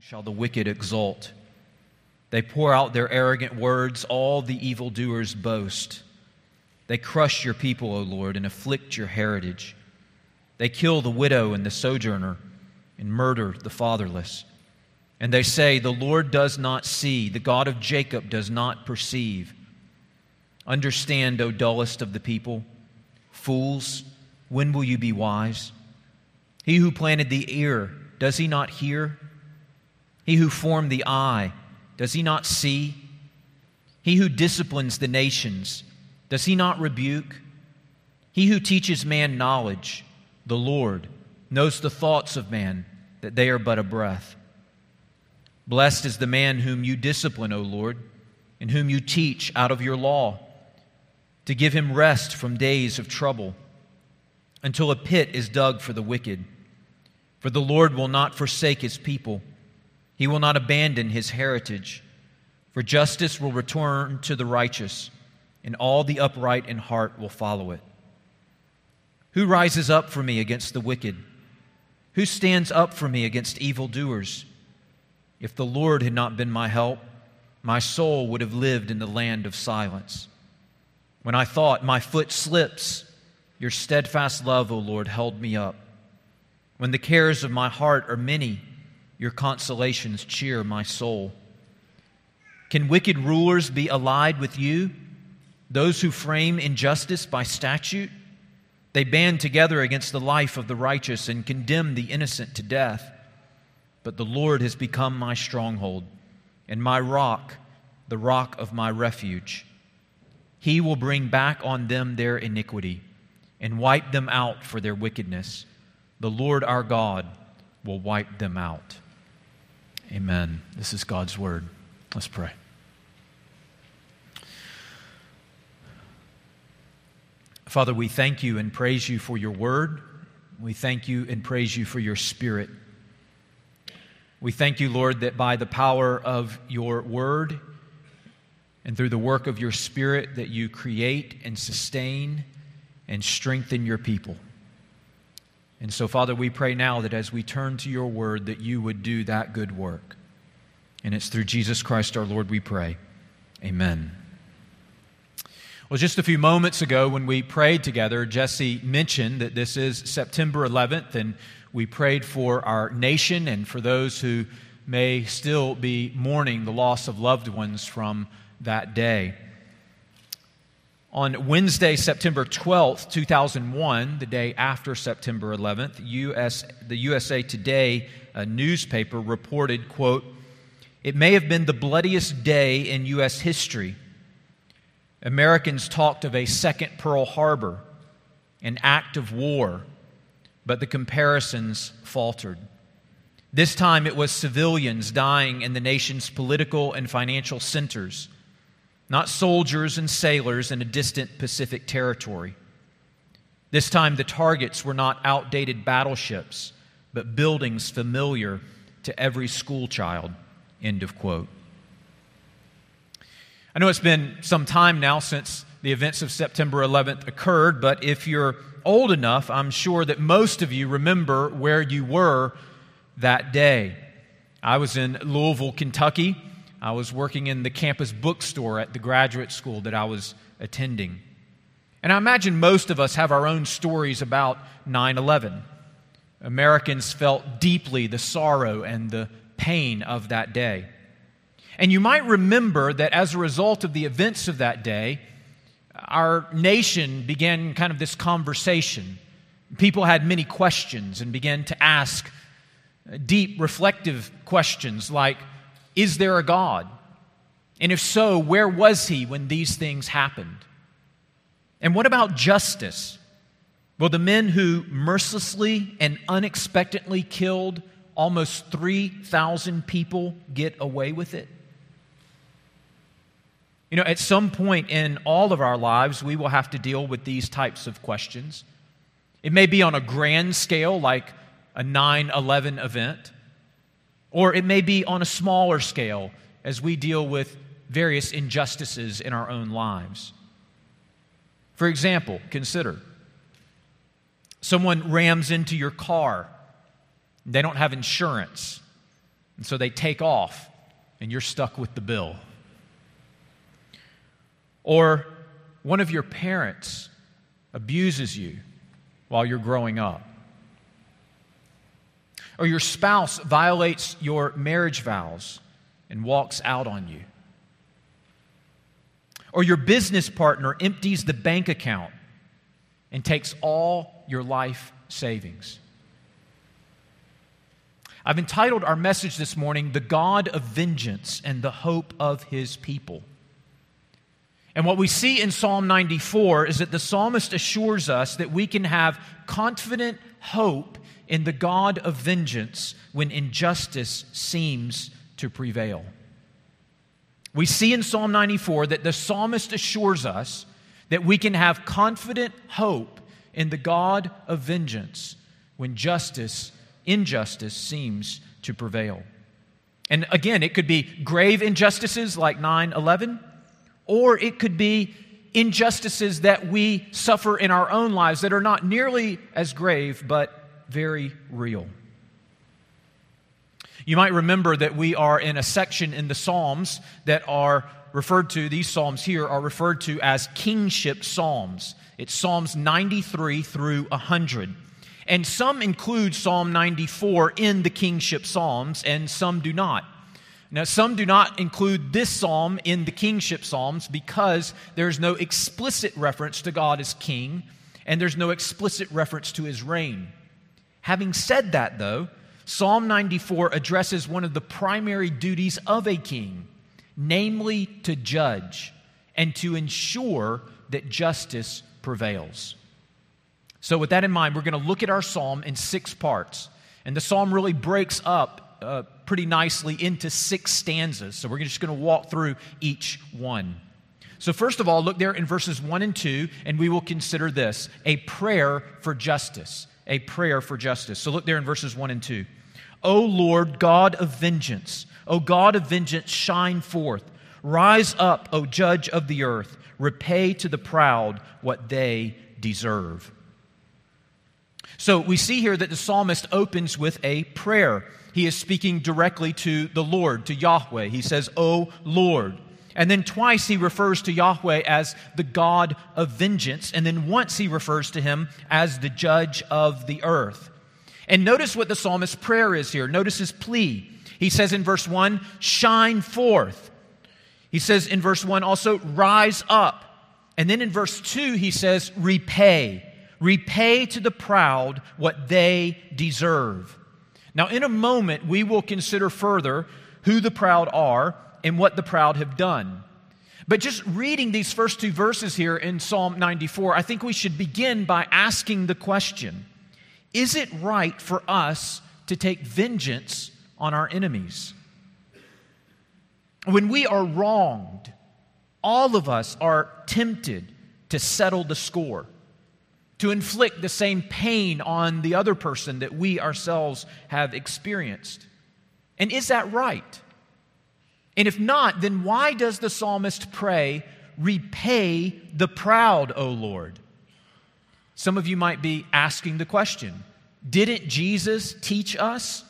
shall the wicked exult. They pour out their arrogant words, all the evildoers boast. They crush your people, O Lord, and afflict your heritage. They kill the widow and the sojourner and murder the fatherless. And they say, The Lord does not see, the God of Jacob does not perceive. Understand, O dullest of the people. Fools, when will you be wise? He who planted the ear, does he not hear? He who formed the eye, does he not see? He who disciplines the nations, does he not rebuke? He who teaches man knowledge, the Lord, knows the thoughts of man, that they are but a breath. Blessed is the man whom you discipline, O Lord, and whom you teach out of your law, to give him rest from days of trouble, until a pit is dug for the wicked. For the Lord will not forsake his people he will not abandon his heritage, for justice will return to the righteous, and all the upright in heart will follow it. Who rises up for me against the wicked? Who stands up for me against evildoers? If the Lord had not been my help, my soul would have lived in the land of silence. When I thought, my foot slips, your steadfast love, O Lord, held me up. When the cares of my heart are many, your consolations cheer my soul. Can wicked rulers be allied with you? Those who frame injustice by statute? They band together against the life of the righteous and condemn the innocent to death. But the Lord has become my stronghold and my rock, the rock of my refuge. He will bring back on them their iniquity and wipe them out for their wickedness. The Lord our God will wipe them out. Amen. This is God's word. Let's pray. Father, we thank you and praise you for your word. We thank you and praise you for your spirit. We thank you, Lord, that by the power of your word and through the work of your spirit that you create and sustain and strengthen your people. And so, Father, we pray now that as we turn to your word, that you would do that good work. And it's through Jesus Christ our Lord we pray. Amen. Well, just a few moments ago when we prayed together, Jesse mentioned that this is September 11th, and we prayed for our nation and for those who may still be mourning the loss of loved ones from that day. On Wednesday, September 12th, 2001, the day after September 11th, US, the USA Today uh, newspaper reported, quote, it may have been the bloodiest day in U.S. history. Americans talked of a second Pearl Harbor, an act of war, but the comparisons faltered. This time it was civilians dying in the nation's political and financial centers not soldiers and sailors in a distant Pacific territory. This time, the targets were not outdated battleships, but buildings familiar to every schoolchild. End of quote. I know it's been some time now since the events of September 11th occurred, but if you're old enough, I'm sure that most of you remember where you were that day. I was in Louisville, Kentucky I was working in the campus bookstore at the graduate school that I was attending. And I imagine most of us have our own stories about 9 11. Americans felt deeply the sorrow and the pain of that day. And you might remember that as a result of the events of that day, our nation began kind of this conversation. People had many questions and began to ask deep, reflective questions like is there a God? And if so, where was he when these things happened? And what about justice? Will the men who mercilessly and unexpectedly killed almost 3,000 people get away with it? You know, at some point in all of our lives, we will have to deal with these types of questions. It may be on a grand scale, like a 9 11 event. Or it may be on a smaller scale as we deal with various injustices in our own lives. For example, consider someone rams into your car, they don't have insurance. And so they take off, and you're stuck with the bill. Or one of your parents abuses you while you're growing up. Or your spouse violates your marriage vows and walks out on you. Or your business partner empties the bank account and takes all your life savings. I've entitled our message this morning, The God of Vengeance and the Hope of His People. And what we see in Psalm 94 is that the psalmist assures us that we can have confident hope in the God of vengeance when injustice seems to prevail. We see in Psalm 94 that the psalmist assures us that we can have confident hope in the God of vengeance when justice, injustice seems to prevail. And again, it could be grave injustices like 9 11 or it could be injustices that we suffer in our own lives that are not nearly as grave, but very real. You might remember that we are in a section in the Psalms that are referred to, these Psalms here are referred to as kingship Psalms. It's Psalms 93 through 100. And some include Psalm 94 in the kingship Psalms, and some do not. Now, some do not include this psalm in the kingship psalms because there's no explicit reference to God as king and there's no explicit reference to his reign. Having said that, though, Psalm 94 addresses one of the primary duties of a king, namely to judge and to ensure that justice prevails. So, with that in mind, we're going to look at our psalm in six parts. And the psalm really breaks up uh, pretty nicely into six stanzas. So we're just going to walk through each one. So, first of all, look there in verses 1 and 2, and we will consider this a prayer for justice. A prayer for justice. So, look there in verses 1 and 2. O Lord, God of vengeance, O God of vengeance, shine forth. Rise up, O judge of the earth. Repay to the proud what they deserve. So, we see here that the psalmist opens with a prayer he is speaking directly to the Lord, to Yahweh. He says, O Lord. And then twice he refers to Yahweh as the God of vengeance. And then once he refers to him as the judge of the earth. And notice what the psalmist's prayer is here. Notice his plea. He says in verse 1, shine forth. He says in verse 1 also, rise up. And then in verse 2, he says, repay. Repay to the proud what they deserve. Now, in a moment, we will consider further who the proud are and what the proud have done. But just reading these first two verses here in Psalm 94, I think we should begin by asking the question Is it right for us to take vengeance on our enemies? When we are wronged, all of us are tempted to settle the score to inflict the same pain on the other person that we ourselves have experienced. And is that right? And if not, then why does the psalmist pray, Repay the proud, O Lord? Some of you might be asking the question Didn't Jesus teach us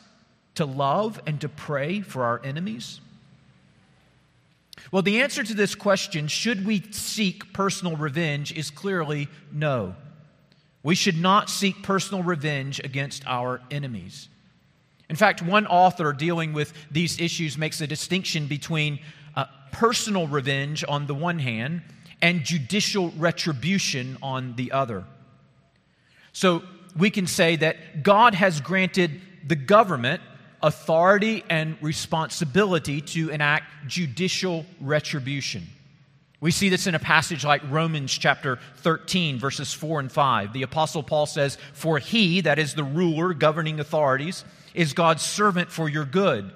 to love and to pray for our enemies? Well, the answer to this question, should we seek personal revenge, is clearly no. We should not seek personal revenge against our enemies. In fact, one author dealing with these issues makes a distinction between uh, personal revenge on the one hand and judicial retribution on the other. So we can say that God has granted the government authority and responsibility to enact judicial retribution. We see this in a passage like Romans chapter 13, verses 4 and 5. The Apostle Paul says, For he, that is the ruler governing authorities, is God's servant for your good.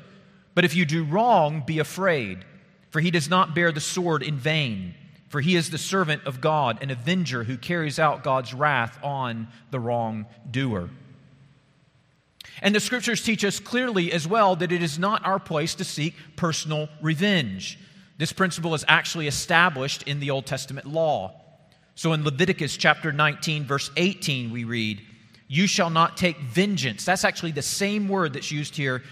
But if you do wrong, be afraid, for he does not bear the sword in vain. For he is the servant of God, an avenger who carries out God's wrath on the wrongdoer. And the scriptures teach us clearly as well that it is not our place to seek personal revenge. This principle is actually established in the Old Testament law. So in Leviticus chapter 19, verse 18, we read, You shall not take vengeance. That's actually the same word that's used here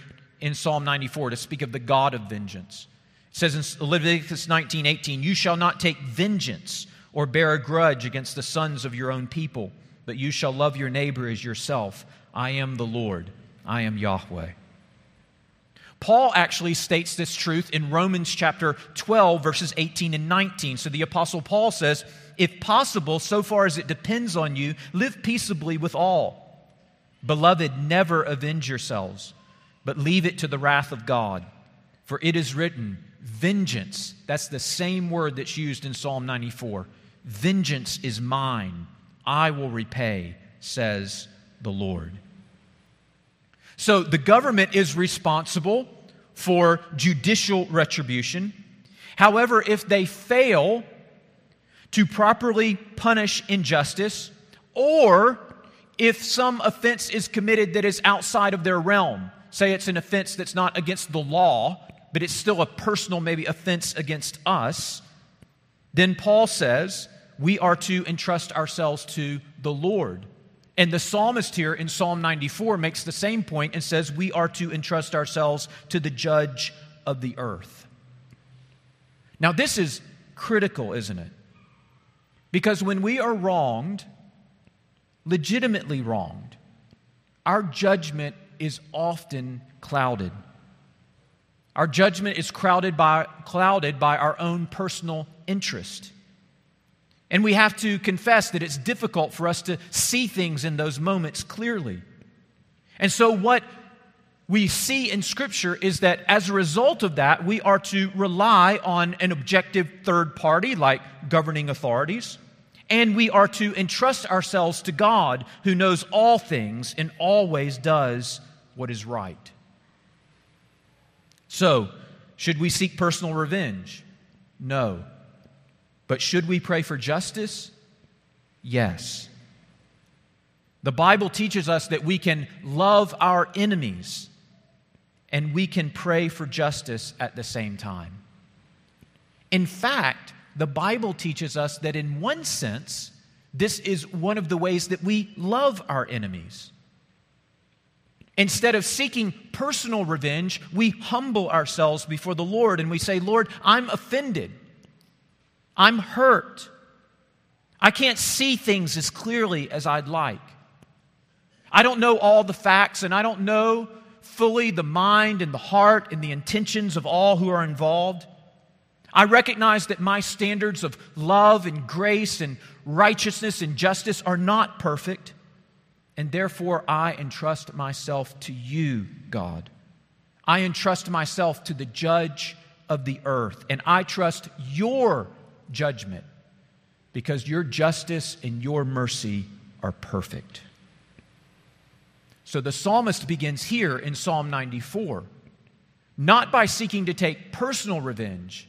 in Psalm 94 to speak of the God of vengeance. It says in Leviticus 19 18, You shall not take vengeance or bear a grudge against the sons of your own people, but you shall love your neighbor as yourself. I am the Lord, I am Yahweh. Paul actually states this truth in Romans chapter 12, verses 18 and 19. So the Apostle Paul says, If possible, so far as it depends on you, live peaceably with all. Beloved, never avenge yourselves, but leave it to the wrath of God. For it is written, Vengeance, that's the same word that's used in Psalm 94. Vengeance is mine, I will repay, says the Lord. So the government is responsible for judicial retribution. However, if they fail to properly punish injustice, or if some offense is committed that is outside of their realm, say it's an offense that's not against the law, but it's still a personal, maybe, offense against us, then Paul says we are to entrust ourselves to the Lord. And the psalmist here in Psalm 94 makes the same point and says we are to entrust ourselves to the judge of the earth. Now, this is critical, isn't it? Because when we are wronged, legitimately wronged, our judgment is often clouded. Our judgment is crowded by, clouded by our own personal interest. And we have to confess that it's difficult for us to see things in those moments clearly. And so, what we see in Scripture is that as a result of that, we are to rely on an objective third party like governing authorities, and we are to entrust ourselves to God who knows all things and always does what is right. So, should we seek personal revenge? No. But should we pray for justice? Yes. The Bible teaches us that we can love our enemies and we can pray for justice at the same time. In fact, the Bible teaches us that in one sense, this is one of the ways that we love our enemies. Instead of seeking personal revenge, we humble ourselves before the Lord and we say, Lord, I'm offended. I'm hurt. I can't see things as clearly as I'd like. I don't know all the facts, and I don't know fully the mind and the heart and the intentions of all who are involved. I recognize that my standards of love and grace and righteousness and justice are not perfect, and therefore I entrust myself to you, God. I entrust myself to the judge of the earth, and I trust your judgment because your justice and your mercy are perfect. So the psalmist begins here in Psalm 94, not by seeking to take personal revenge,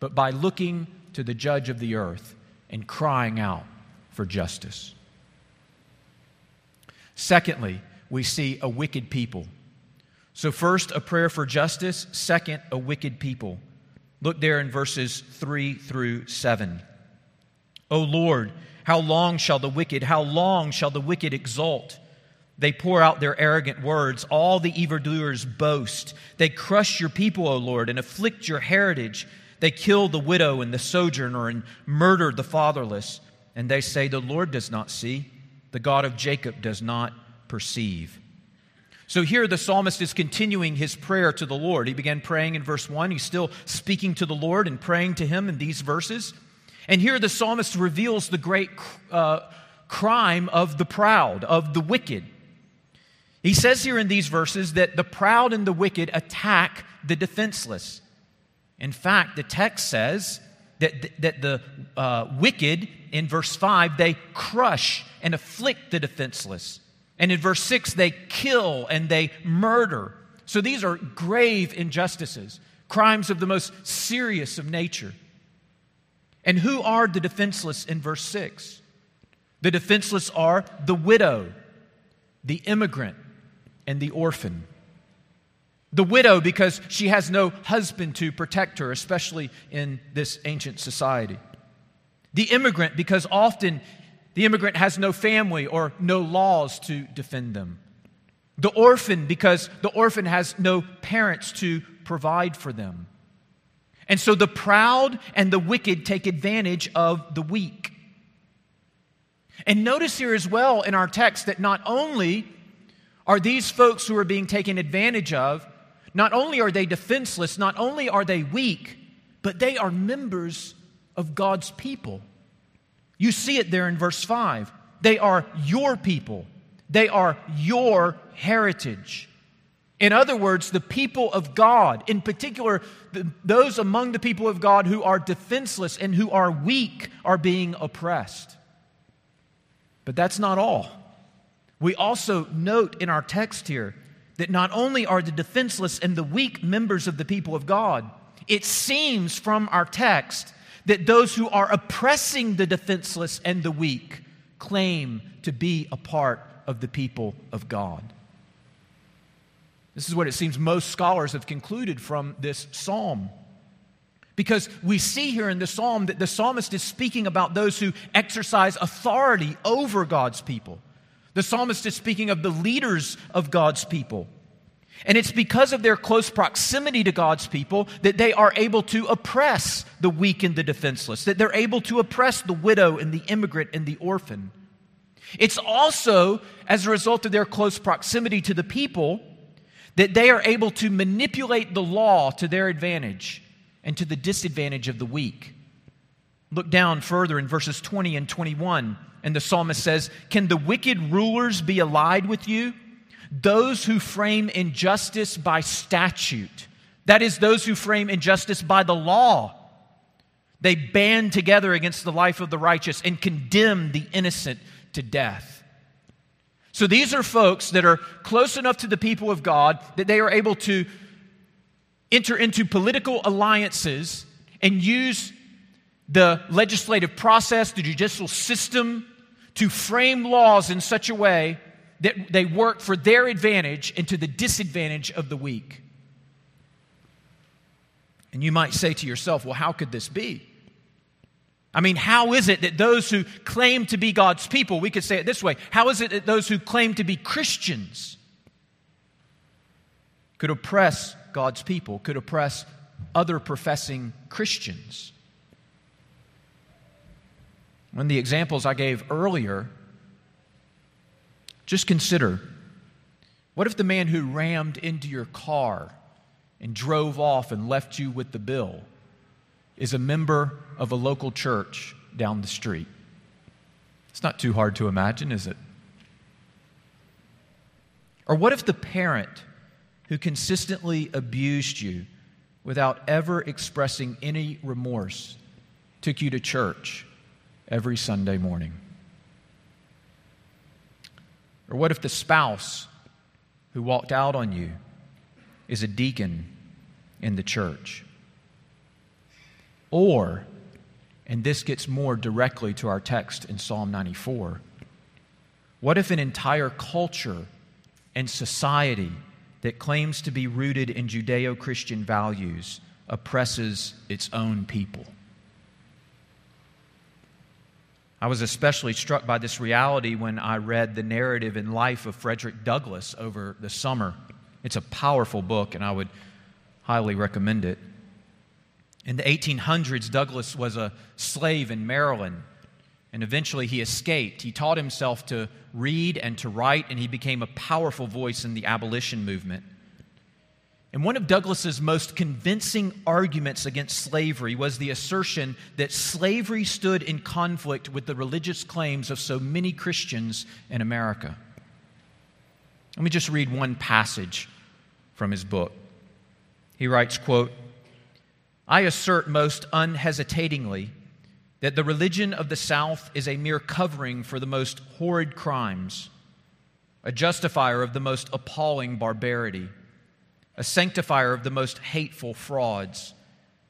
but by looking to the judge of the earth and crying out for justice. Secondly, we see a wicked people. So, first, a prayer for justice. Second, a wicked people. Look there in verses 3 through 7. O Lord, how long shall the wicked, how long shall the wicked exult? They pour out their arrogant words. All the evildoers boast. They crush your people, O Lord, and afflict your heritage. They kill the widow and the sojourner and murder the fatherless. And they say, The Lord does not see, the God of Jacob does not perceive. So here the psalmist is continuing his prayer to the Lord. He began praying in verse 1. He's still speaking to the Lord and praying to him in these verses. And here the psalmist reveals the great uh, crime of the proud, of the wicked. He says here in these verses that the proud and the wicked attack the defenseless. In fact, the text says that, that the uh, wicked, in verse 5, they crush and afflict the defenseless. And in verse 6, they kill and they murder. So these are grave injustices, crimes of the most serious of nature. And who are the defenseless in verse 6? The defenseless are the widow, the immigrant, and the orphan. The widow, because she has no husband to protect her, especially in this ancient society. The immigrant, because often the immigrant has no family or no laws to defend them. The orphan, because the orphan has no parents to provide for them. And so the proud and the wicked take advantage of the weak. And notice here as well in our text that not only are these folks who are being taken advantage of, not only are they defenseless, not only are they weak, but they are members of God's people. You see it there in verse 5. They are your people, they are your heritage. In other words, the people of God, in particular, those among the people of God who are defenseless and who are weak, are being oppressed. But that's not all. We also note in our text here that not only are the defenseless and the weak members of the people of God, it seems from our text that those who are oppressing the defenseless and the weak claim to be a part of the people of God. This is what it seems most scholars have concluded from this psalm. Because we see here in the psalm that the psalmist is speaking about those who exercise authority over God's people. The psalmist is speaking of the leaders of God's people. And it's because of their close proximity to God's people that they are able to oppress the weak and the defenseless, that they're able to oppress the widow and the immigrant and the orphan. It's also as a result of their close proximity to the people that they are able to manipulate the law to their advantage and to the disadvantage of the weak. Look down further in verses 20 and 21, and the psalmist says, Can the wicked rulers be allied with you? Those who frame injustice by statute, that is, those who frame injustice by the law. They band together against the life of the righteous and condemn the innocent to death. So these are folks that are close enough to the people of God that they are able to enter into political alliances and use the legislative process, the judicial system, to frame laws in such a way that they work for their advantage and to the disadvantage of the weak. And you might say to yourself, well, how could this be? I mean, how is it that those who claim to be God's people, we could say it this way how is it that those who claim to be Christians could oppress God's people, could oppress other professing Christians? One of the examples I gave earlier, just consider what if the man who rammed into your car and drove off and left you with the bill is a member of a local church down the street. It's not too hard to imagine, is it? Or what if the parent who consistently abused you without ever expressing any remorse took you to church every Sunday morning? Or what if the spouse who walked out on you is a deacon in the church? Or and this gets more directly to our text in Psalm 94. What if an entire culture and society that claims to be rooted in Judeo Christian values oppresses its own people? I was especially struck by this reality when I read the narrative and life of Frederick Douglass over the summer. It's a powerful book, and I would highly recommend it. In the 1800s, Douglass was a slave in Maryland, and eventually he escaped. He taught himself to read and to write, and he became a powerful voice in the abolition movement. And one of Douglass's most convincing arguments against slavery was the assertion that slavery stood in conflict with the religious claims of so many Christians in America. Let me just read one passage from his book. He writes, quote, I assert most unhesitatingly that the religion of the South is a mere covering for the most horrid crimes, a justifier of the most appalling barbarity, a sanctifier of the most hateful frauds,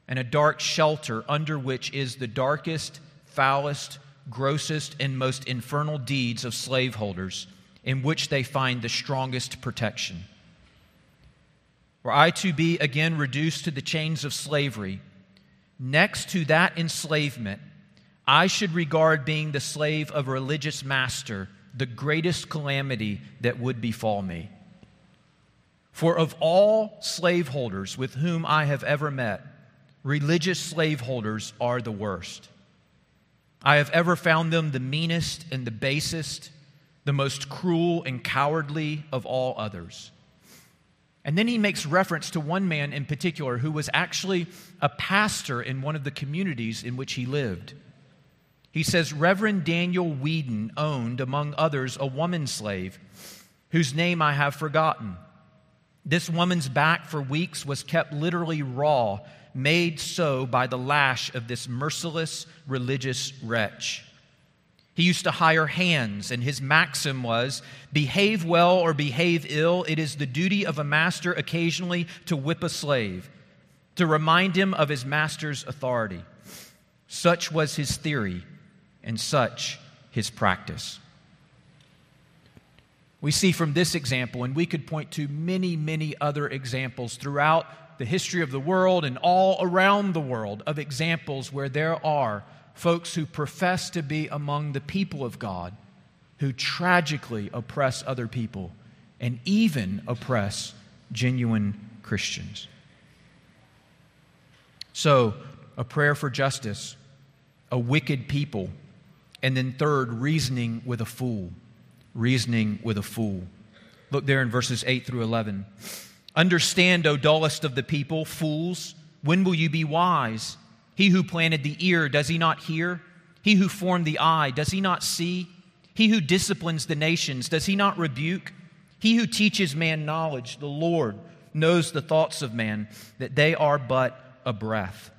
and a dark shelter under which is the darkest, foulest, grossest, and most infernal deeds of slaveholders, in which they find the strongest protection. Were I to be again reduced to the chains of slavery, next to that enslavement, I should regard being the slave of a religious master the greatest calamity that would befall me. For of all slaveholders with whom I have ever met, religious slaveholders are the worst. I have ever found them the meanest and the basest, the most cruel and cowardly of all others. And then he makes reference to one man in particular who was actually a pastor in one of the communities in which he lived. He says, Reverend Daniel Weeden owned, among others, a woman slave whose name I have forgotten. This woman's back for weeks was kept literally raw, made so by the lash of this merciless religious wretch. He used to hire hands, and his maxim was behave well or behave ill. It is the duty of a master occasionally to whip a slave, to remind him of his master's authority. Such was his theory, and such his practice. We see from this example, and we could point to many, many other examples throughout the history of the world and all around the world of examples where there are folks who profess to be among the people of God who tragically oppress other people and even oppress genuine Christians. So, a prayer for justice, a wicked people, and then third, reasoning with a fool reasoning with a fool. Look there in verses 8 through 11. Understand, O dullest of the people, fools, when will you be wise? He who planted the ear, does he not hear? He who formed the eye, does he not see? He who disciplines the nations, does he not rebuke? He who teaches man knowledge, the Lord, knows the thoughts of man, that they are but a breath.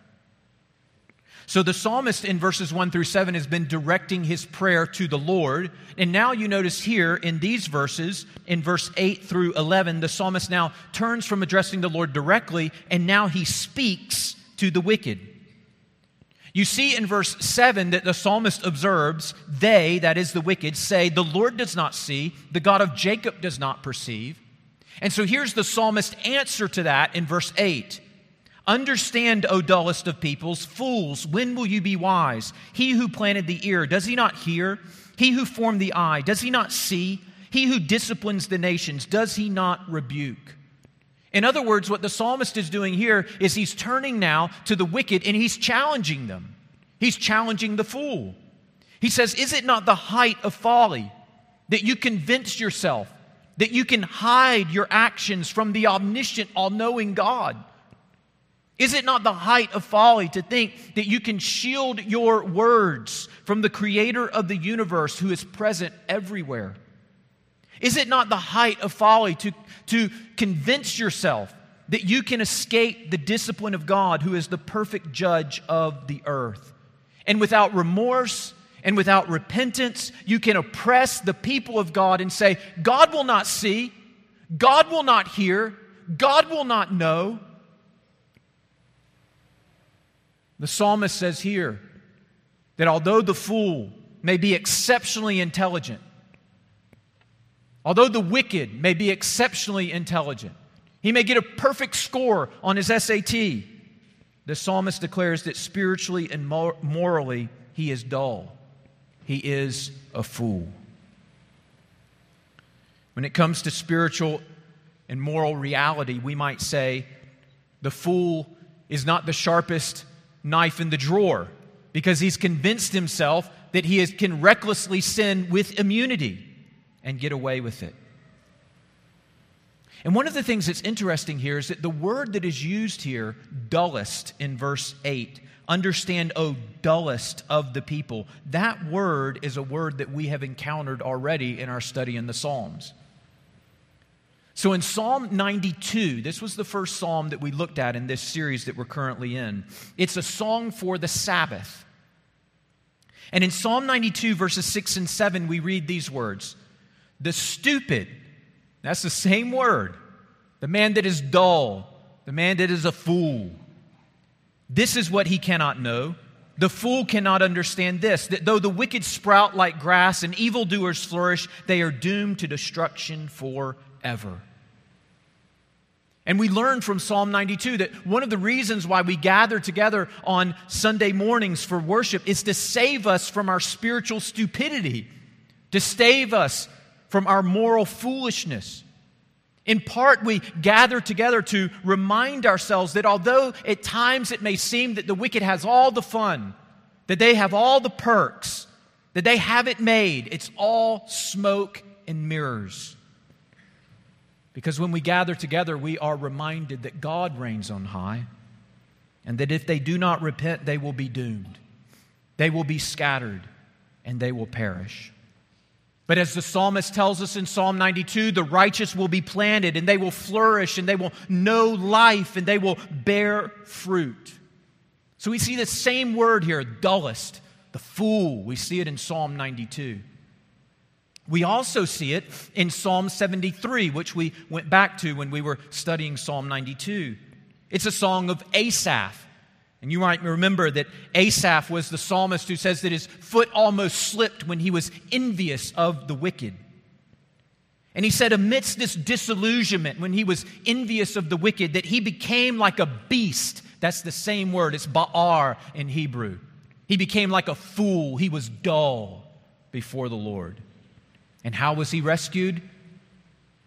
So the psalmist in verses 1 through 7 has been directing his prayer to the Lord. And now you notice here in these verses, in verse 8 through 11, the psalmist now turns from addressing the Lord directly and now he speaks to the wicked. You see in verse 7 that the psalmist observes, they, that is the wicked, say, The Lord does not see, the God of Jacob does not perceive. And so here's the psalmist's answer to that in verse 8. Understand, O dullest of peoples, fools, when will you be wise? He who planted the ear, does he not hear? He who formed the eye, does he not see? He who disciplines the nations, does he not rebuke? In other words, what the psalmist is doing here is he's turning now to the wicked and he's challenging them. He's challenging the fool. He says, Is it not the height of folly that you convince yourself that you can hide your actions from the omniscient, all knowing God? Is it not the height of folly to think that you can shield your words from the creator of the universe who is present everywhere? Is it not the height of folly to, to convince yourself that you can escape the discipline of God who is the perfect judge of the earth? And without remorse and without repentance, you can oppress the people of God and say, God will not see, God will not hear, God will not know. The psalmist says here that although the fool may be exceptionally intelligent, although the wicked may be exceptionally intelligent, he may get a perfect score on his SAT. The psalmist declares that spiritually and morally he is dull. He is a fool. When it comes to spiritual and moral reality, we might say the fool is not the sharpest knife in the drawer because he's convinced himself that he is, can recklessly sin with immunity and get away with it. And one of the things that's interesting here is that the word that is used here, dullest, in verse 8, understand, O dullest of the people, that word is a word that we have encountered already in our study in the Psalms. So in Psalm 92, this was the first psalm that we looked at in this series that we're currently in. It's a song for the Sabbath. And in Psalm 92, verses 6 and 7, we read these words The stupid, that's the same word, the man that is dull, the man that is a fool. This is what he cannot know. The fool cannot understand this that though the wicked sprout like grass and evildoers flourish, they are doomed to destruction forever. And we learn from Psalm 92 that one of the reasons why we gather together on Sunday mornings for worship is to save us from our spiritual stupidity, to save us from our moral foolishness. In part, we gather together to remind ourselves that although at times it may seem that the wicked has all the fun, that they have all the perks, that they have it made, it's all smoke and mirrors. Because when we gather together, we are reminded that God reigns on high, and that if they do not repent, they will be doomed. They will be scattered, and they will perish. But as the psalmist tells us in Psalm 92, the righteous will be planted and they will flourish and they will know life and they will bear fruit. So we see the same word here, dullest, the fool. We see it in Psalm 92. We also see it in Psalm 73, which we went back to when we were studying Psalm 92. It's a song of Asaph. And you might remember that Asaph was the psalmist who says that his foot almost slipped when he was envious of the wicked. And he said, amidst this disillusionment, when he was envious of the wicked, that he became like a beast. That's the same word, it's ba'ar in Hebrew. He became like a fool. He was dull before the Lord. And how was he rescued?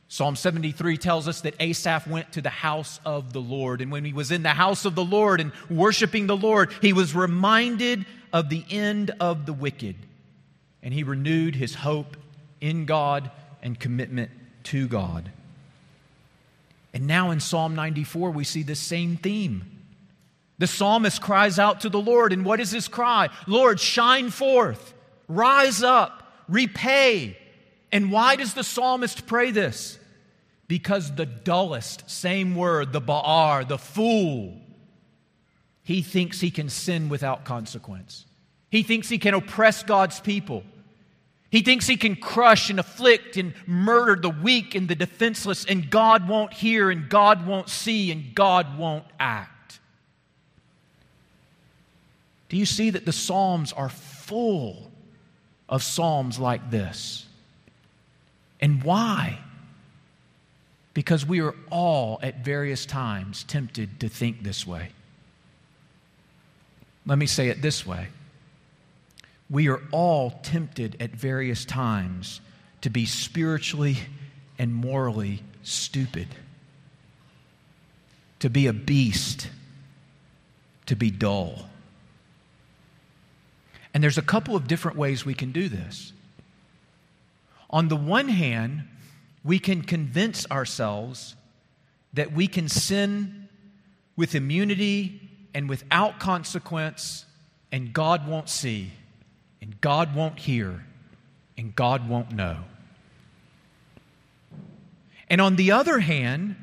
Psalm 73 tells us that Asaph went to the house of the Lord. And when he was in the house of the Lord and worshiping the Lord, he was reminded of the end of the wicked. And he renewed his hope in God and commitment to God. And now in Psalm 94, we see the same theme. The psalmist cries out to the Lord. And what is his cry? Lord, shine forth, rise up, repay. And why does the psalmist pray this? Because the dullest, same word, the ba'ar, the fool, he thinks he can sin without consequence. He thinks he can oppress God's people. He thinks he can crush and afflict and murder the weak and the defenseless, and God won't hear, and God won't see, and God won't act. Do you see that the Psalms are full of Psalms like this? And why? Because we are all at various times tempted to think this way. Let me say it this way we are all tempted at various times to be spiritually and morally stupid, to be a beast, to be dull. And there's a couple of different ways we can do this. On the one hand, we can convince ourselves that we can sin with immunity and without consequence, and God won't see, and God won't hear, and God won't know. And on the other hand,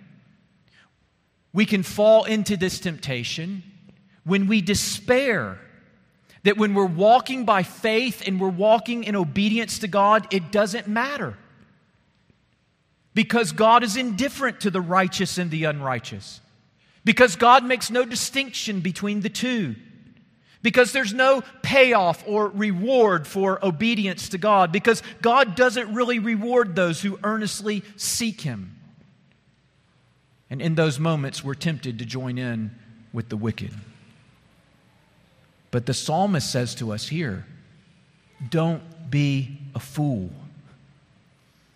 we can fall into this temptation when we despair that when we're walking by faith and we're walking in obedience to God, it doesn't matter because God is indifferent to the righteous and the unrighteous, because God makes no distinction between the two, because there's no payoff or reward for obedience to God, because God doesn't really reward those who earnestly seek Him. And in those moments, we're tempted to join in with the wicked. But the psalmist says to us here don't be a fool.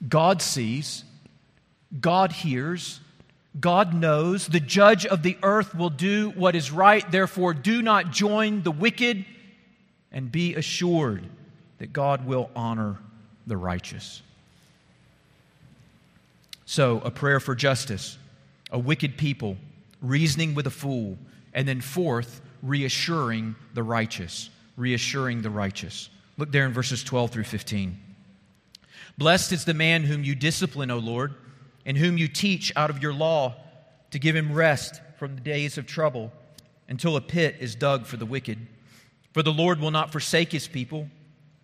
God sees, God hears, God knows. The judge of the earth will do what is right. Therefore, do not join the wicked and be assured that God will honor the righteous. So, a prayer for justice, a wicked people, reasoning with a fool, and then fourth, reassuring the righteous. Reassuring the righteous. Look there in verses 12 through 15. Blessed is the man whom you discipline, O Lord and whom you teach out of your law to give him rest from the days of trouble until a pit is dug for the wicked. For the Lord will not forsake his people,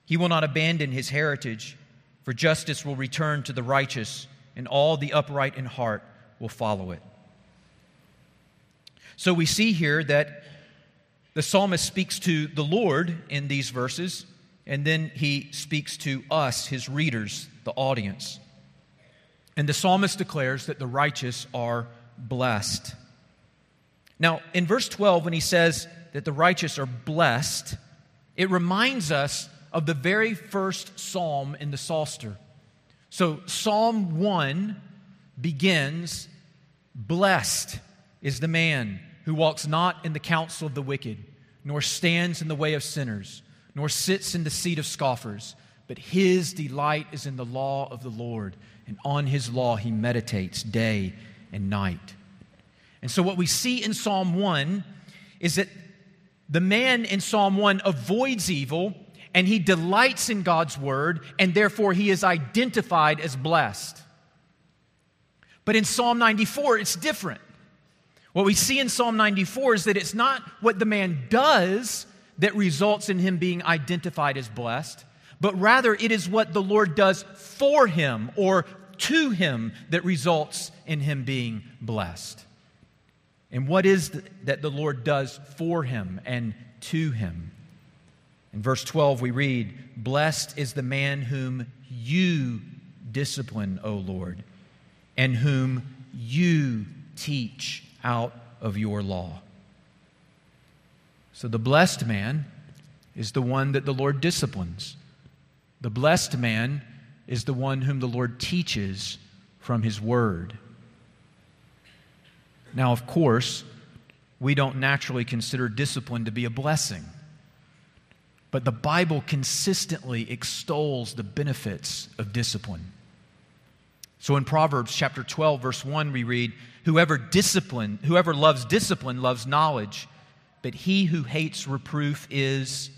he will not abandon his heritage, for justice will return to the righteous, and all the upright in heart will follow it. So we see here that the psalmist speaks to the Lord in these verses, and then he speaks to us, his readers, the audience. And the psalmist declares that the righteous are blessed. Now, in verse 12, when he says that the righteous are blessed, it reminds us of the very first psalm in the Psalter. So, Psalm 1 begins Blessed is the man who walks not in the counsel of the wicked, nor stands in the way of sinners, nor sits in the seat of scoffers, but his delight is in the law of the Lord, and on his law he meditates day and night. And so, what we see in Psalm 1 is that the man in Psalm 1 avoids evil and he delights in God's word, and therefore he is identified as blessed. But in Psalm 94, it's different. What we see in Psalm 94 is that it's not what the man does that results in him being identified as blessed, but rather it is what the Lord does for him or to him that results in him being blessed. And what is that the Lord does for him and to him? In verse 12, we read, Blessed is the man whom you discipline, O Lord, and whom you teach out of your law. So the blessed man is the one that the Lord disciplines. The blessed man is the one whom the Lord teaches from his word. Now, of course, we don't naturally consider discipline to be a blessing. But the Bible consistently extols the benefits of discipline. So in Proverbs chapter 12 verse 1 we read, whoever discipline, whoever loves discipline loves knowledge, but he who hates reproof is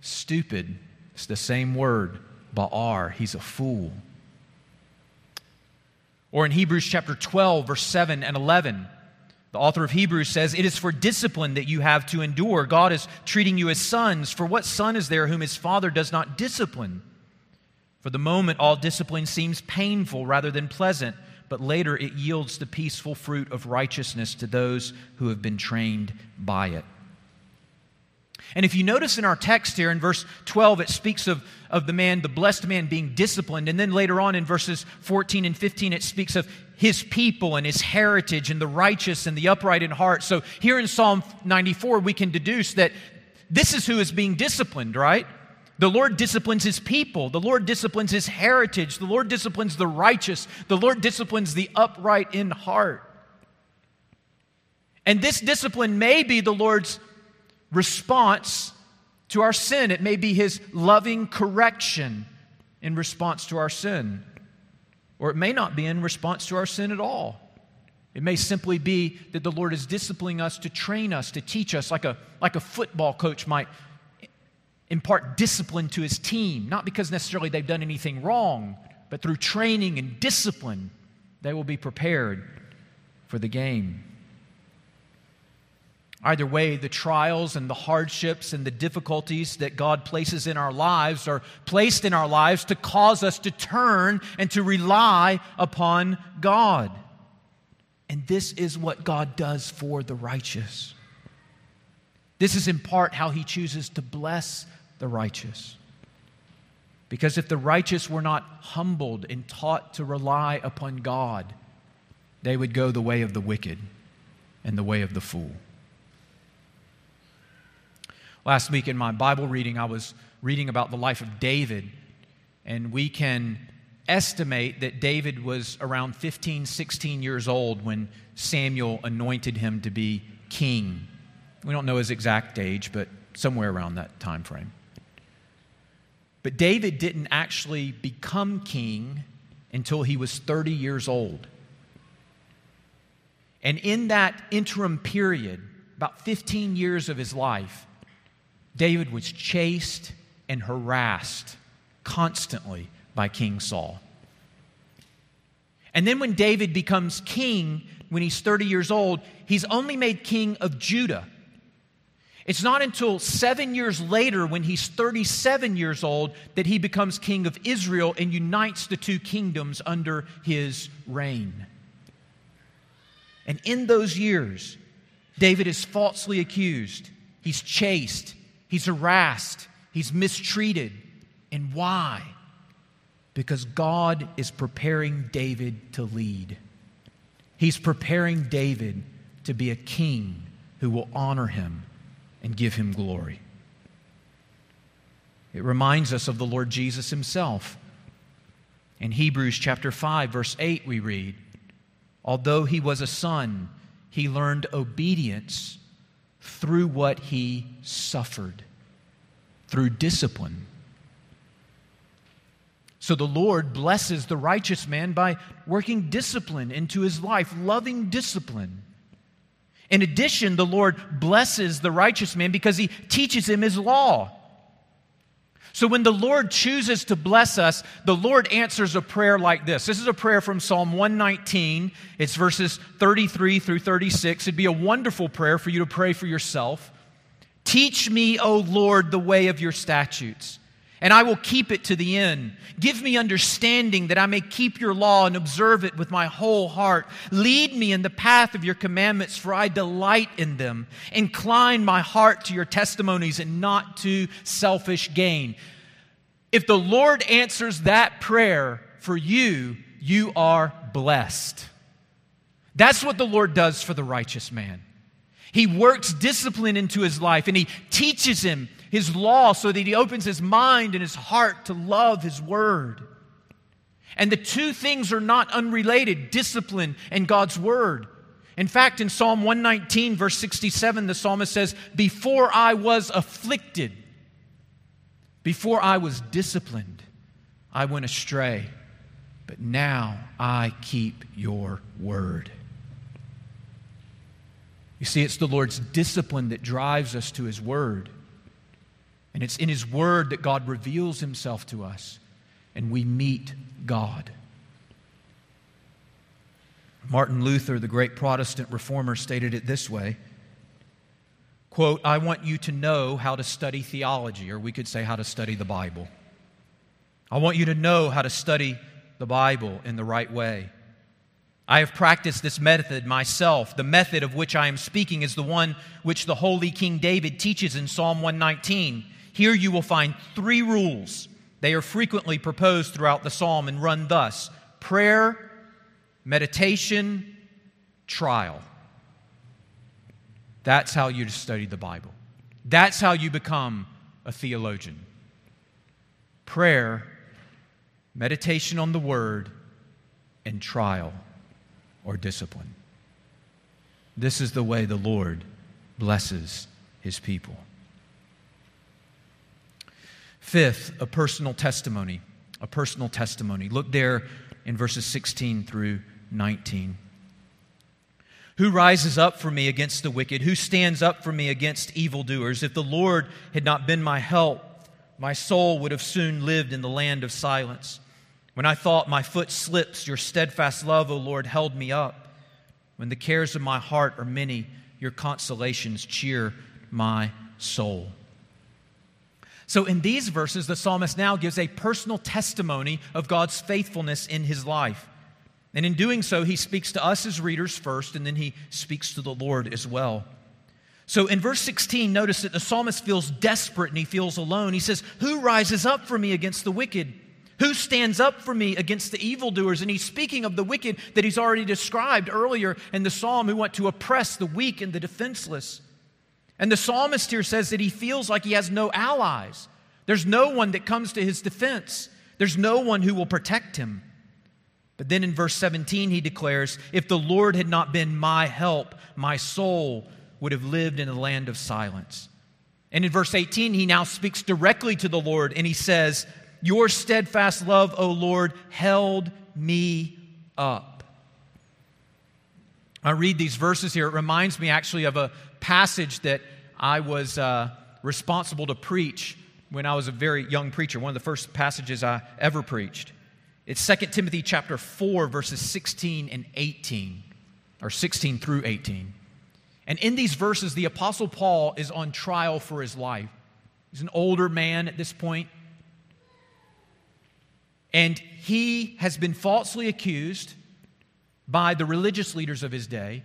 stupid. It's the same word, ba'ar, he's a fool. Or in Hebrews chapter 12 verse 7 and 11, the author of Hebrews says, It is for discipline that you have to endure. God is treating you as sons. For what son is there whom his father does not discipline? For the moment, all discipline seems painful rather than pleasant, but later it yields the peaceful fruit of righteousness to those who have been trained by it. And if you notice in our text here in verse 12, it speaks of, of the man, the blessed man, being disciplined. And then later on in verses 14 and 15, it speaks of his people and his heritage and the righteous and the upright in heart. So here in Psalm 94, we can deduce that this is who is being disciplined, right? The Lord disciplines his people. The Lord disciplines his heritage. The Lord disciplines the righteous. The Lord disciplines the upright in heart. And this discipline may be the Lord's response to our sin. It may be his loving correction in response to our sin. Or it may not be in response to our sin at all. It may simply be that the Lord is disciplining us to train us, to teach us, like a, like a football coach might impart discipline to his team, not because necessarily they've done anything wrong, but through training and discipline, they will be prepared for the game. Either way, the trials and the hardships and the difficulties that God places in our lives are placed in our lives to cause us to turn and to rely upon God. And this is what God does for the righteous. This is in part how He chooses to bless the righteous. Because if the righteous were not humbled and taught to rely upon God, they would go the way of the wicked and the way of the fool. Last week in my Bible reading, I was reading about the life of David, and we can estimate that David was around 15, 16 years old when Samuel anointed him to be king. We don't know his exact age, but somewhere around that time frame. But David didn't actually become king until he was 30 years old. And in that interim period, about 15 years of his life, David was chased and harassed constantly by King Saul. And then when David becomes king, when he's 30 years old, he's only made king of Judah. It's not until seven years later, when he's 37 years old, that he becomes king of Israel and unites the two kingdoms under his reign. And in those years, David is falsely accused, he's chased, He's harassed, he's mistreated. And why? Because God is preparing David to lead. He's preparing David to be a king who will honor him and give him glory. It reminds us of the Lord Jesus himself. In Hebrews chapter 5 verse 8 we read, although he was a son, he learned obedience through what he suffered, through discipline. So the Lord blesses the righteous man by working discipline into his life, loving discipline. In addition, the Lord blesses the righteous man because he teaches him his law. So when the Lord chooses to bless us, the Lord answers a prayer like this. This is a prayer from Psalm 119. It's verses 33 through 36. It'd be a wonderful prayer for you to pray for yourself. Teach me, O Lord, the way of your statutes and I will keep it to the end. Give me understanding that I may keep your law and observe it with my whole heart. Lead me in the path of your commandments, for I delight in them. Incline my heart to your testimonies and not to selfish gain. If the Lord answers that prayer for you, you are blessed. That's what the Lord does for the righteous man. He works discipline into his life and he teaches him his law so that he opens his mind and his heart to love his word. And the two things are not unrelated discipline and God's word. In fact, in Psalm 119, verse 67, the psalmist says, Before I was afflicted, before I was disciplined, I went astray, but now I keep your word. You see, it's the Lord's discipline that drives us to his word. And it's in His Word that God reveals Himself to us and we meet God. Martin Luther, the great Protestant reformer, stated it this way quote, I want you to know how to study theology, or we could say how to study the Bible. I want you to know how to study the Bible in the right way. I have practiced this method myself. The method of which I am speaking is the one which the holy King David teaches in Psalm 119. Here you will find three rules. They are frequently proposed throughout the psalm and run thus prayer, meditation, trial. That's how you study the Bible. That's how you become a theologian. Prayer, meditation on the Word, and trial or discipline. This is the way the Lord blesses His people. Fifth, a personal testimony. A personal testimony. Look there in verses 16 through 19. Who rises up for me against the wicked? Who stands up for me against evildoers? If the Lord had not been my help, my soul would have soon lived in the land of silence. When I thought my foot slips, your steadfast love, O Lord, held me up. When the cares of my heart are many, your consolations cheer my soul. So, in these verses, the psalmist now gives a personal testimony of God's faithfulness in his life. And in doing so, he speaks to us as readers first, and then he speaks to the Lord as well. So in verse 16, notice that the psalmist feels desperate and he feels alone. He says, Who rises up for me against the wicked? Who stands up for me against the evildoers? And he's speaking of the wicked that he's already described earlier in the psalm who want to oppress the weak and the defenseless. And the psalmist here says that he feels like he has no allies. There's no one that comes to his defense, there's no one who will protect him. But then in verse 17, he declares, If the Lord had not been my help, my soul would have lived in a land of silence. And in verse 18, he now speaks directly to the Lord and he says, Your steadfast love, O Lord, held me up. I read these verses here. It reminds me actually of a passage that I was uh, responsible to preach when I was a very young preacher, one of the first passages I ever preached. It's 2 Timothy chapter 4 verses 16 and 18 or 16 through 18. And in these verses the apostle Paul is on trial for his life. He's an older man at this point. And he has been falsely accused by the religious leaders of his day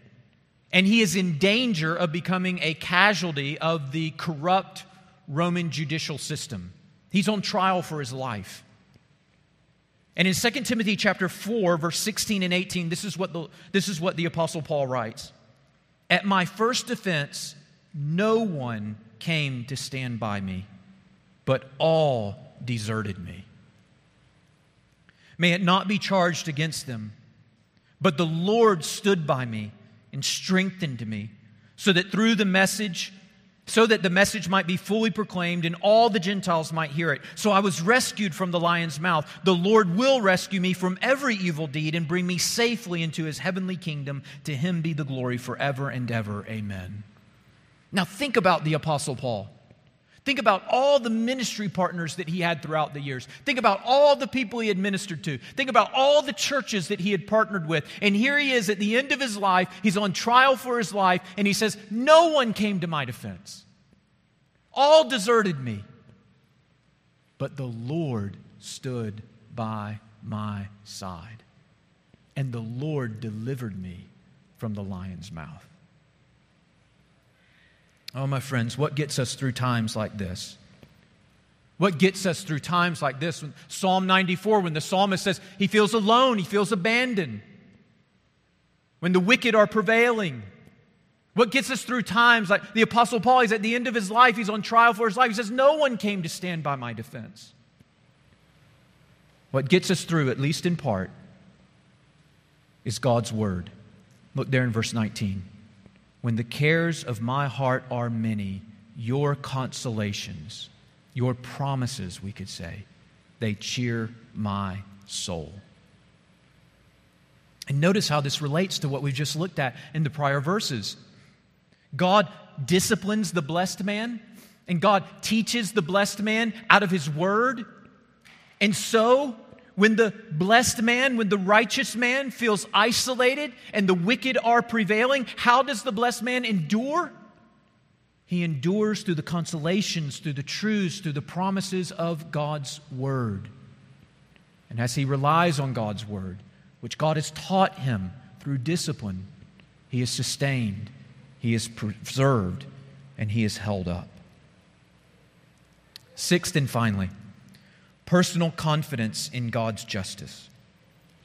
and he is in danger of becoming a casualty of the corrupt Roman judicial system. He's on trial for his life. And in 2 Timothy chapter 4 verse 16 and 18 this is what the this is what the apostle Paul writes. At my first defense no one came to stand by me but all deserted me. May it not be charged against them But the Lord stood by me and strengthened me, so that through the message, so that the message might be fully proclaimed and all the Gentiles might hear it. So I was rescued from the lion's mouth. The Lord will rescue me from every evil deed and bring me safely into his heavenly kingdom. To him be the glory forever and ever. Amen. Now think about the Apostle Paul. Think about all the ministry partners that he had throughout the years. Think about all the people he had ministered to. Think about all the churches that he had partnered with. And here he is at the end of his life. He's on trial for his life. And he says, No one came to my defense. All deserted me. But the Lord stood by my side. And the Lord delivered me from the lion's mouth. Oh, my friends, what gets us through times like this? What gets us through times like this? When Psalm 94, when the psalmist says he feels alone, he feels abandoned, when the wicked are prevailing. What gets us through times like the Apostle Paul, he's at the end of his life, he's on trial for his life. He says, No one came to stand by my defense. What gets us through, at least in part, is God's word. Look there in verse 19. When the cares of my heart are many, your consolations, your promises, we could say, they cheer my soul. And notice how this relates to what we've just looked at in the prior verses. God disciplines the blessed man, and God teaches the blessed man out of his word. And so, when the blessed man, when the righteous man feels isolated and the wicked are prevailing, how does the blessed man endure? He endures through the consolations, through the truths, through the promises of God's word. And as he relies on God's word, which God has taught him through discipline, he is sustained, he is preserved, and he is held up. Sixth and finally, personal confidence in God's justice.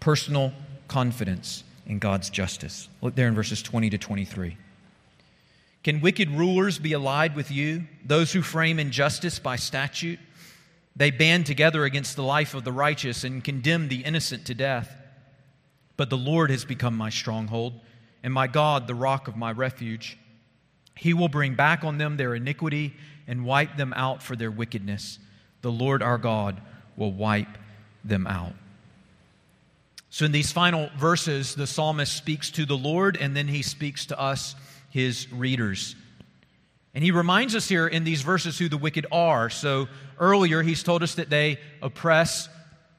Personal confidence in God's justice. Look there in verses 20 to 23. Can wicked rulers be allied with you, those who frame injustice by statute? They band together against the life of the righteous and condemn the innocent to death. But the Lord has become my stronghold, and my God, the rock of my refuge. He will bring back on them their iniquity and wipe them out for their wickedness. The Lord our God will wipe them out. So, in these final verses, the psalmist speaks to the Lord and then he speaks to us, his readers. And he reminds us here in these verses who the wicked are. So, earlier he's told us that they oppress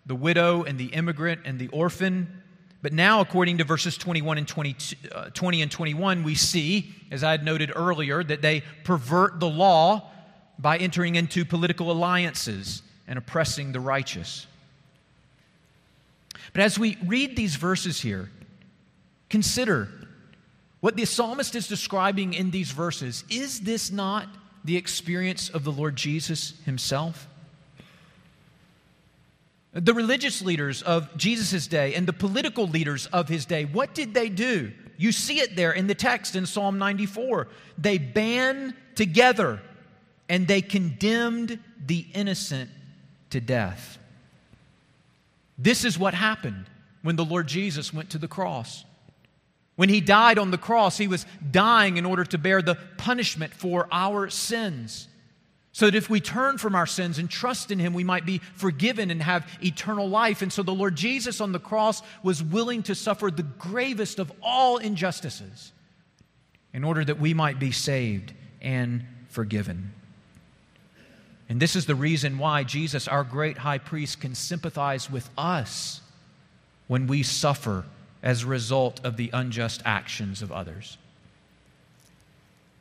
the widow and the immigrant and the orphan. But now, according to verses 21 and 20, uh, 20 and 21, we see, as I had noted earlier, that they pervert the law by entering into political alliances and oppressing the righteous. But as we read these verses here, consider what the psalmist is describing in these verses. Is this not the experience of the Lord Jesus himself? The religious leaders of Jesus' day and the political leaders of his day, what did they do? You see it there in the text in Psalm 94. They band together and they condemned the innocent to death. This is what happened when the Lord Jesus went to the cross. When he died on the cross, he was dying in order to bear the punishment for our sins. So that if we turn from our sins and trust in him, we might be forgiven and have eternal life. And so the Lord Jesus on the cross was willing to suffer the gravest of all injustices in order that we might be saved and forgiven. And this is the reason why Jesus, our great high priest, can sympathize with us when we suffer as a result of the unjust actions of others.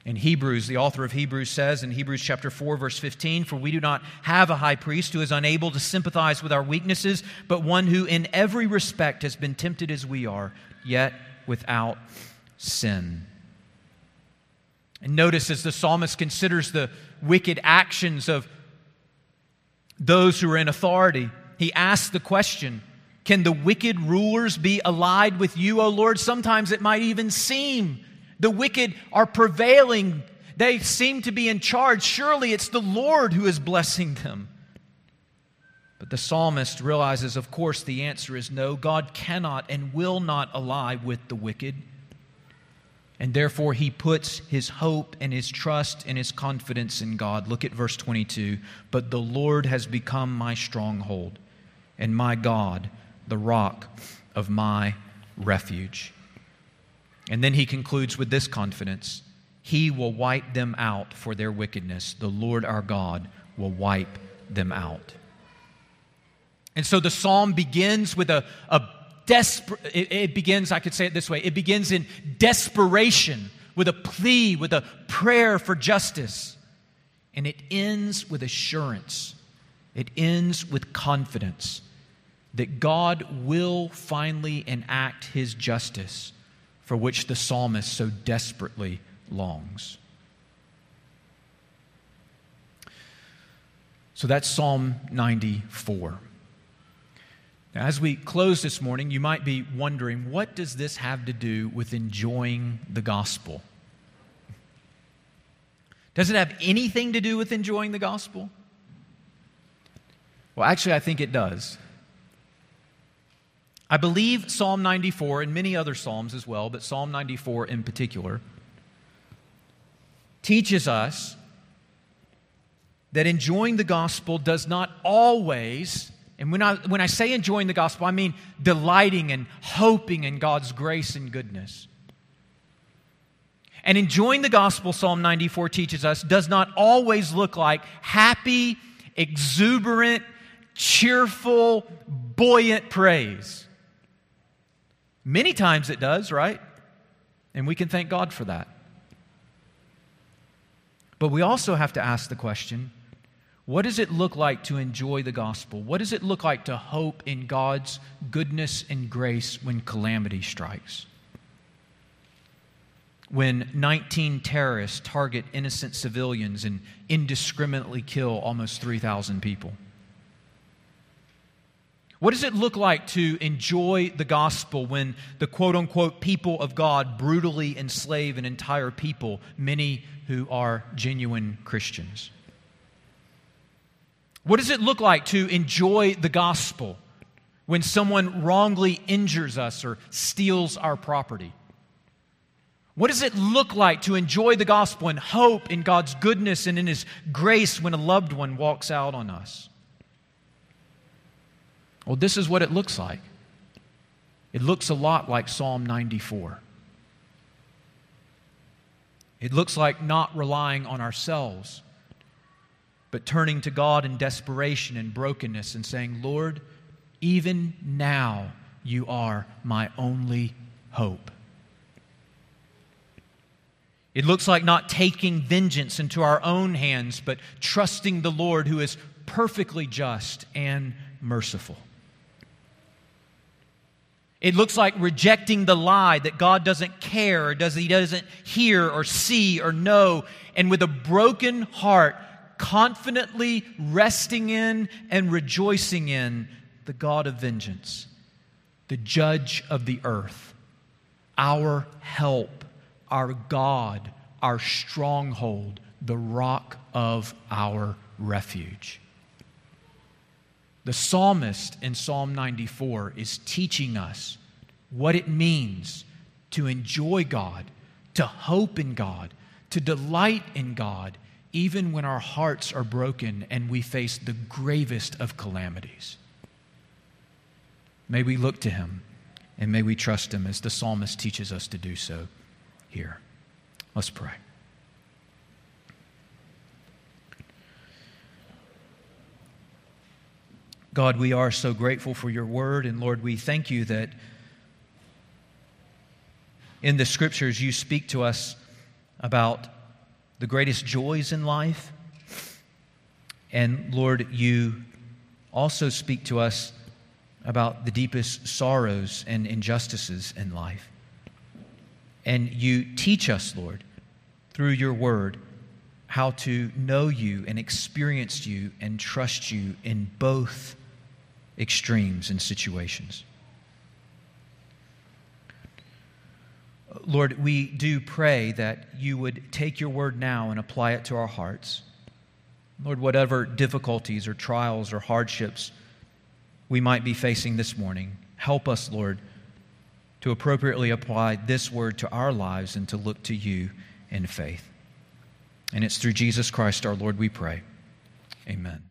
In Hebrews, the author of Hebrews says in Hebrews chapter 4 verse 15, "For we do not have a high priest who is unable to sympathize with our weaknesses, but one who in every respect has been tempted as we are, yet without sin." And notice as the psalmist considers the wicked actions of those who are in authority. He asks the question Can the wicked rulers be allied with you, O Lord? Sometimes it might even seem the wicked are prevailing. They seem to be in charge. Surely it's the Lord who is blessing them. But the psalmist realizes, of course, the answer is no. God cannot and will not ally with the wicked. And therefore, he puts his hope and his trust and his confidence in God. Look at verse 22. But the Lord has become my stronghold and my God, the rock of my refuge. And then he concludes with this confidence He will wipe them out for their wickedness. The Lord our God will wipe them out. And so the psalm begins with a, a desperate, it, it begins, I could say it this way, it begins in desperation with a plea, with a prayer for justice. And it ends with assurance. It ends with confidence that God will finally enact his justice for which the psalmist so desperately longs. So that's Psalm 94. Now, as we close this morning, you might be wondering what does this have to do with enjoying the gospel? Does it have anything to do with enjoying the gospel? Well, actually, I think it does. I believe Psalm 94 and many other Psalms as well, but Psalm 94 in particular, teaches us that enjoying the gospel does not always and when I, when I say enjoying the gospel, I mean delighting and hoping in God's grace and goodness. And enjoying the gospel, Psalm 94 teaches us, does not always look like happy, exuberant, cheerful, buoyant praise. Many times it does, right? And we can thank God for that. But we also have to ask the question what does it look like to enjoy the gospel? What does it look like to hope in God's goodness and grace when calamity strikes? When 19 terrorists target innocent civilians and indiscriminately kill almost 3,000 people? What does it look like to enjoy the gospel when the quote unquote people of God brutally enslave an entire people, many who are genuine Christians? What does it look like to enjoy the gospel when someone wrongly injures us or steals our property? What does it look like to enjoy the gospel and hope in God's goodness and in His grace when a loved one walks out on us? Well, this is what it looks like. It looks a lot like Psalm 94. It looks like not relying on ourselves but turning to God in desperation and brokenness and saying, Lord, even now you are my only hope. It looks like not taking vengeance into our own hands, but trusting the Lord who is perfectly just and merciful. It looks like rejecting the lie that God doesn't care or does he doesn't hear or see or know and with a broken heart confidently resting in and rejoicing in the God of vengeance, the judge of the earth, our help, our God, our stronghold, the rock of our refuge. The psalmist in Psalm 94 is teaching us what it means to enjoy God, to hope in God, to delight in God, even when our hearts are broken and we face the gravest of calamities. May we look to him and may we trust him as the psalmist teaches us to do so here. Let's pray. God, we are so grateful for your word, and Lord, we thank you that in the scriptures you speak to us about the greatest joys in life. And Lord, you also speak to us about the deepest sorrows and injustices in life. And you teach us, Lord, through your word, how to know you and experience you and trust you in both extremes and situations. Lord, we do pray that you would take your word now and apply it to our hearts. Lord, whatever difficulties or trials or hardships we might be facing this morning. Help us, Lord, to appropriately apply this word to our lives and to look to you in faith. And it's through Jesus Christ our Lord we pray. Amen.